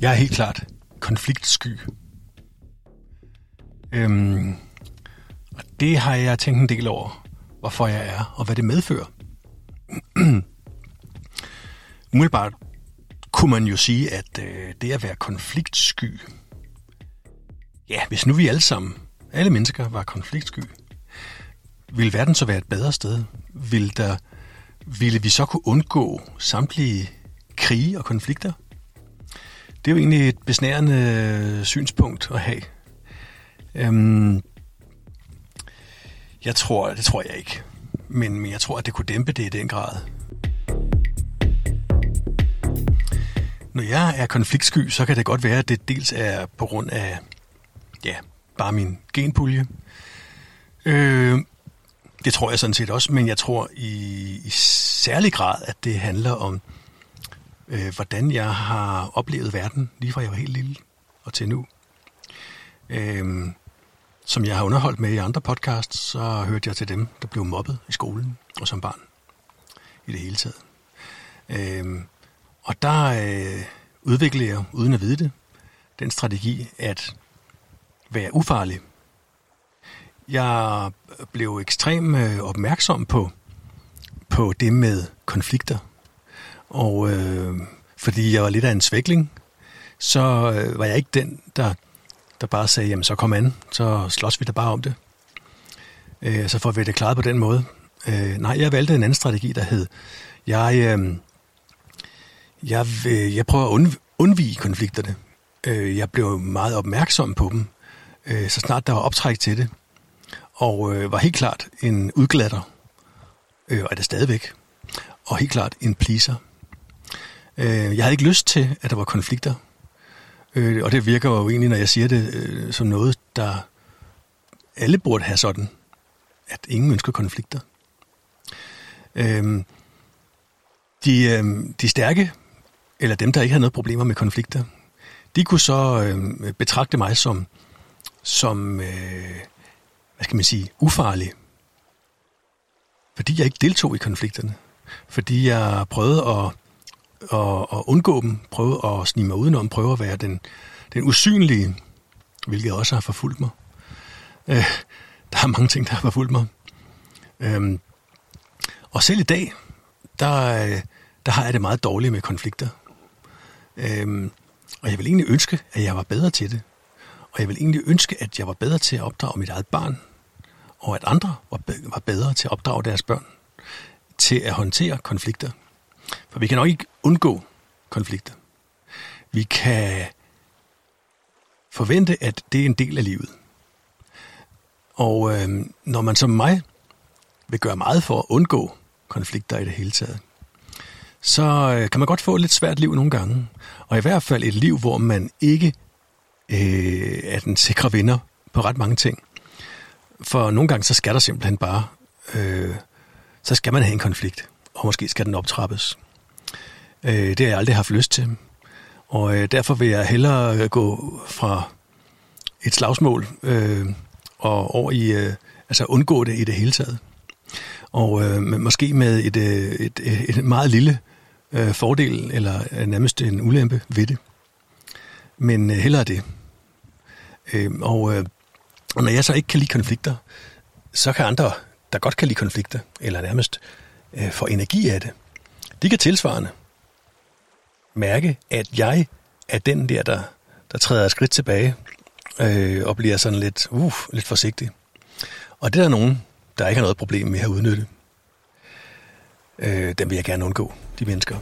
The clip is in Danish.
Jeg er helt klart konfliktsky. Øhm, og det har jeg tænkt en del over, hvorfor jeg er, og hvad det medfører. Umiddelbart kunne man jo sige, at øh, det at være konfliktsky, ja, hvis nu vi alle sammen, alle mennesker var konfliktsky, ville verden så være et bedre sted? Ville, der, ville vi så kunne undgå samtlige krige og konflikter? Det er jo egentlig et besnærende øh, synspunkt at have. Øhm, jeg tror, det tror jeg ikke. Men, men jeg tror, at det kunne dæmpe det i den grad. Når jeg er konfliktsky, så kan det godt være, at det dels er på grund af, ja, bare min genpulje. Øh, det tror jeg sådan set også, men jeg tror i, i særlig grad, at det handler om, øh, hvordan jeg har oplevet verden, lige fra jeg var helt lille og til nu. Øh, som jeg har underholdt med i andre podcasts, så hørte jeg til dem, der blev mobbet i skolen og som barn i det hele taget. Øh, og der øh, udviklede jeg, uden at vide det, den strategi at være ufarlig. Jeg blev ekstremt øh, opmærksom på, på det med konflikter. Og øh, fordi jeg var lidt af en svækling, så øh, var jeg ikke den, der, der bare sagde, jamen så kom an, så slås vi da bare om det. Øh, så får vi det klaret på den måde. Øh, nej, jeg valgte en anden strategi, der hed, jeg, øh, jeg, øh, jeg prøver at undvige konflikterne. Øh, jeg blev meget opmærksom på dem, øh, så snart der var optræk til det. Og øh, var helt klart en udglatter, øh, og er det stadigvæk. Og helt klart en pleaser. Øh, jeg havde ikke lyst til, at der var konflikter. Øh, og det virker jo egentlig, når jeg siger det, øh, som noget, der alle burde have sådan, at ingen ønsker konflikter. Øh, de, øh, de stærke eller dem, der ikke havde noget problemer med konflikter, de kunne så øh, betragte mig som, som øh, hvad skal man sige, ufarlig. Fordi jeg ikke deltog i konflikterne. Fordi jeg prøvede at, at, at undgå dem, prøve at snige mig udenom, prøve at være den, den usynlige, hvilket også har forfulgt mig. Øh, der er mange ting, der har forfulgt mig. Øh, og selv i dag, der, der har jeg det meget dårligt med konflikter. Øh, og jeg vil egentlig ønske, at jeg var bedre til det. Og jeg vil egentlig ønske, at jeg var bedre til at opdrage mit eget barn, og at andre var, var bedre til at opdrage deres børn, til at håndtere konflikter. For vi kan nok ikke undgå konflikter. Vi kan forvente, at det er en del af livet. Og øh, når man som mig vil gøre meget for at undgå konflikter i det hele taget, så øh, kan man godt få et lidt svært liv nogle gange. Og i hvert fald et liv, hvor man ikke øh, er den sikre vinder på ret mange ting. For nogle gange, så skal der simpelthen bare, øh, så skal man have en konflikt, og måske skal den optrappes. Øh, det har jeg aldrig haft lyst til. Og øh, derfor vil jeg hellere øh, gå fra et slagsmål øh, og over i, øh, altså undgå det i det hele taget. Og øh, måske med et, øh, et, et, et meget lille øh, fordel eller øh, nærmest en ulempe ved det. Men øh, hellere det. Øh, og, øh, og når jeg så ikke kan lide konflikter, så kan andre, der godt kan lide konflikter, eller nærmest øh, Øh, få energi af det, de kan tilsvarende mærke, at jeg er den der, der, der træder et skridt tilbage øh, og bliver sådan lidt, uh, lidt forsigtig. Og det er der nogen, der ikke har noget problem med at udnytte. Øh, dem vil jeg gerne undgå, de mennesker.